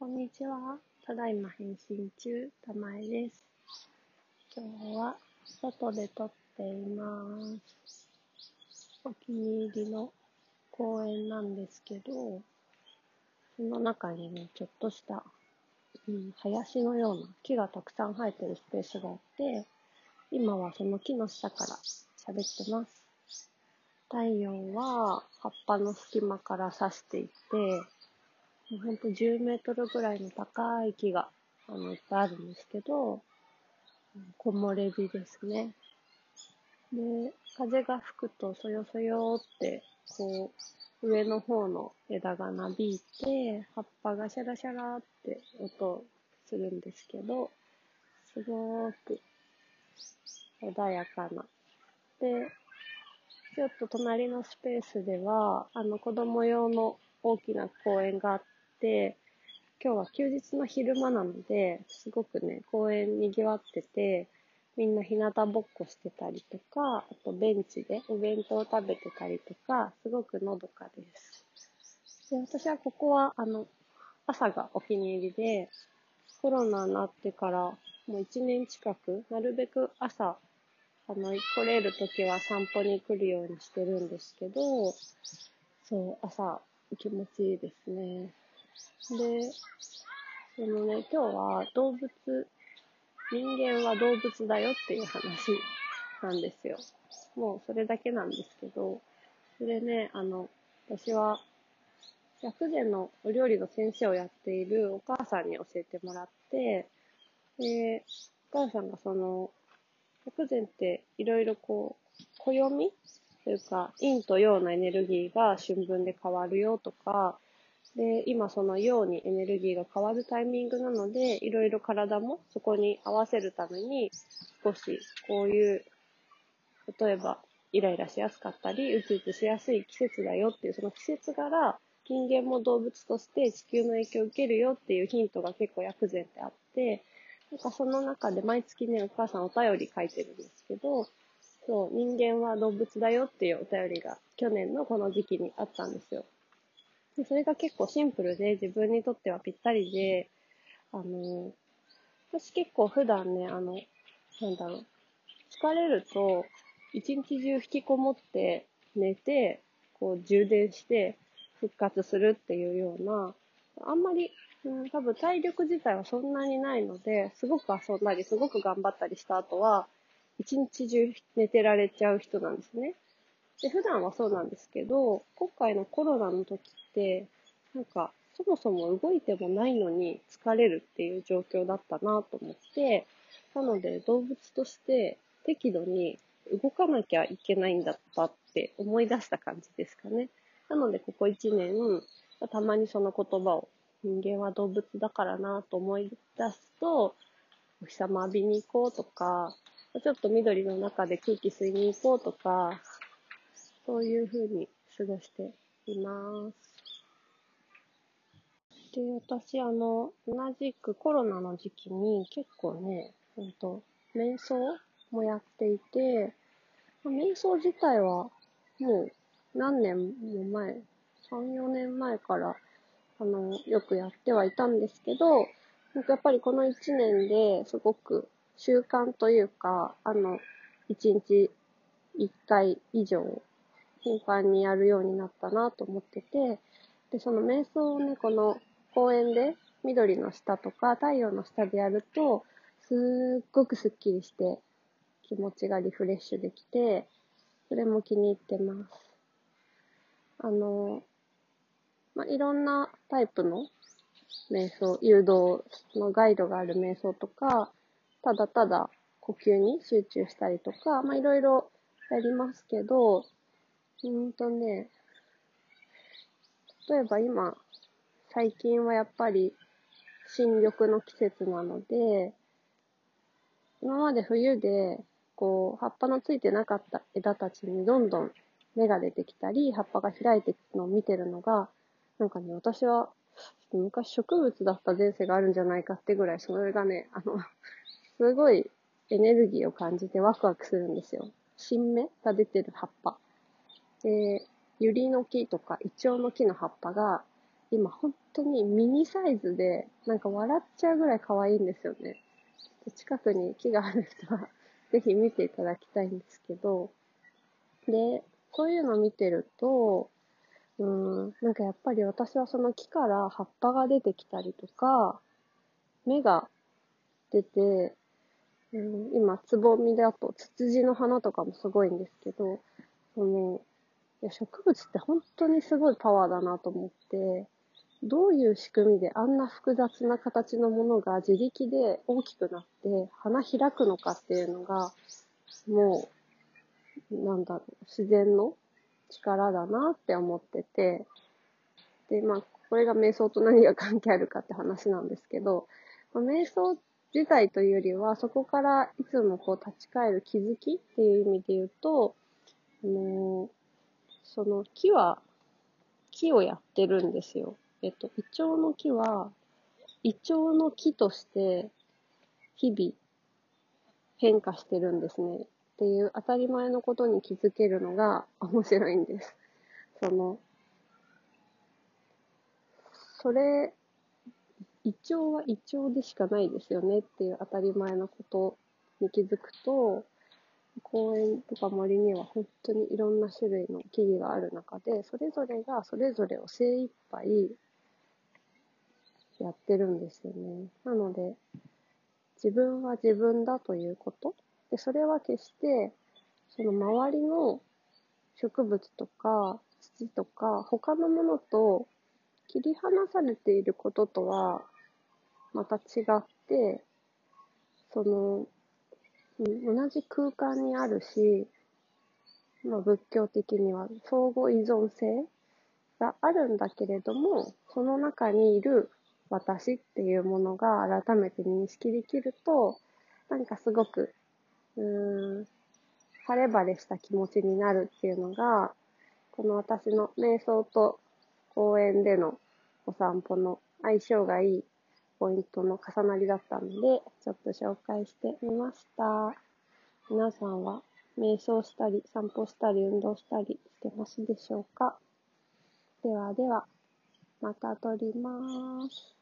こんにちは。ただいま返信中、たまえです。今日は外で撮っています。お気に入りの公園なんですけど、その中にね、ちょっとした、うん、林のような木がたくさん生えてるスペースがあって、今はその木の下から喋ってます。太陽は葉っぱの隙間から差していて、ほんと10メートルぐらいの高い木が、あの、いっぱいあるんですけど、木漏れ日ですね。で、風が吹くとそよそよって、こう、上の方の枝がなびいて、葉っぱがシャラシャラって音するんですけど、すごく穏やかな。で、ちょっと隣のスペースでは、あの子供用の大きな公園があっ、今日は休日の昼間なので、すごくね、公園賑わってて、みんな日向ぼっこしてたりとか、あとベンチでお弁当を食べてたりとか、すごくのどかです。で、私はここは、あの、朝がお気に入りで、コロナになってからもう1年近く、なるべく朝、あの、来れる時は散歩に来るようにしてるんですけど、そう、朝気持ちいいですね。で、そのね、今日は動物、人間は動物だよっていう話なんですよ。もうそれだけなんですけど、それね、あの、私は、薬膳のお料理の先生をやっているお母さんに教えてもらって、で、お母さんがその、薬膳っていろいろこう、暦というか、陰と陽のエネルギーが春分で変わるよとか、で、今その陽にエネルギーが変わるタイミングなので、いろいろ体もそこに合わせるために、少しこういう、例えばイライラしやすかったり、うつうつしやすい季節だよっていう、その季節柄、人間も動物として地球の影響を受けるよっていうヒントが結構薬膳ってあって、なんかその中で毎月ね、お母さんお便り書いてるんですけど、そう、人間は動物だよっていうお便りが去年のこの時期にあったんですよ。で、それが結構シンプルで自分にとってはぴったりで、あの、私結構普段ね、あの、なんだろう、疲れると、一日中引きこもって寝て、こう充電して復活するっていうような、あんまり、うん、多分体力自体はそんなにないので、すごく遊んだり、すごく頑張ったりした後は、一日中寝てられちゃう人なんですね。で、普段はそうなんですけど、今回のコロナの時って、なんか、そもそも動いてもないのに疲れるっていう状況だったなと思って、なので動物として適度に動かなきゃいけないんだったって思い出した感じですかね。なのでここ1年、たまにその言葉を人間は動物だからなと思い出すと、お日様浴びに行こうとか、ちょっと緑の中で空気吸いに行こうとか、そういう風に過ごしています。で、私、あの、同じくコロナの時期に結構ね、ほんと、瞑想もやっていて、瞑想自体はもう何年も前、3、4年前から、あの、よくやってはいたんですけど、なんかやっぱりこの1年ですごく習慣というか、あの、1日1回以上頻繁にやるようになったなと思ってて、で、その瞑想をね、この公園で緑の下とか太陽の下でやると、すっごくスッキリして気持ちがリフレッシュできて、それも気に入ってます。あの、まあ、いろんなタイプの瞑想、誘導のガイドがある瞑想とか、ただただ呼吸に集中したりとか、まあ、いろいろやりますけど、うんとね、例えば今、最近はやっぱり新緑の季節なので、今まで冬で、こう、葉っぱのついてなかった枝たちにどんどん芽が出てきたり、葉っぱが開いていくのを見てるのが、なんかね、私は昔植物だった前世があるんじゃないかってぐらい、それがね、あの、すごいエネルギーを感じてワクワクするんですよ。新芽が出てる葉っぱ。で、ユリの木とかイチョウの木の葉っぱが今本当にミニサイズで、なんか笑っちゃうぐらい可愛いんですよね。近くに木がある人は、ぜひ見ていただきたいんですけど、で、そういうのを見てると、うん、なんかやっぱり私はその木から葉っぱが出てきたりとか、芽が出て、うん、今、つぼみだと、ツツジの花とかもすごいんですけど、その、いや植物って本当にすごいパワーだなと思って、どういう仕組みであんな複雑な形のものが自力で大きくなって花開くのかっていうのが、もう、なんだろう、自然の力だなって思ってて、で、まあ、これが瞑想と何が関係あるかって話なんですけど、まあ、瞑想自体というよりは、そこからいつもこう立ち返る気づきっていう意味で言うと、あの、その木は、木をやってるんですよ。えっと、イチョウの木は、イチョウの木として日々変化してるんですね。っていう当たり前のことに気づけるのが面白いんです。その、それ、イチョウはイチョウでしかないですよねっていう当たり前のことに気づくと、公園とか森には本当にいろんな種類の木々がある中で、それぞれがそれぞれを精一杯やってるんですよね。なので、自分は自分だということで、それは決して、その周りの植物とか土とか他のものと切り離されていることとはまた違って、その、同じ空間にあるし、まあ、仏教的には相互依存性があるんだけれども、その中にいる私っていうものが改めて認識できると、なんかすごくうーん、晴れ晴れした気持ちになるっていうのが、この私の瞑想と公園でのお散歩の相性がいいポイントの重なりだったので、ちょっと紹介してみました。皆さんは瞑想したり、散歩したり、運動したりしてますでしょうか？ではでは、また撮ります。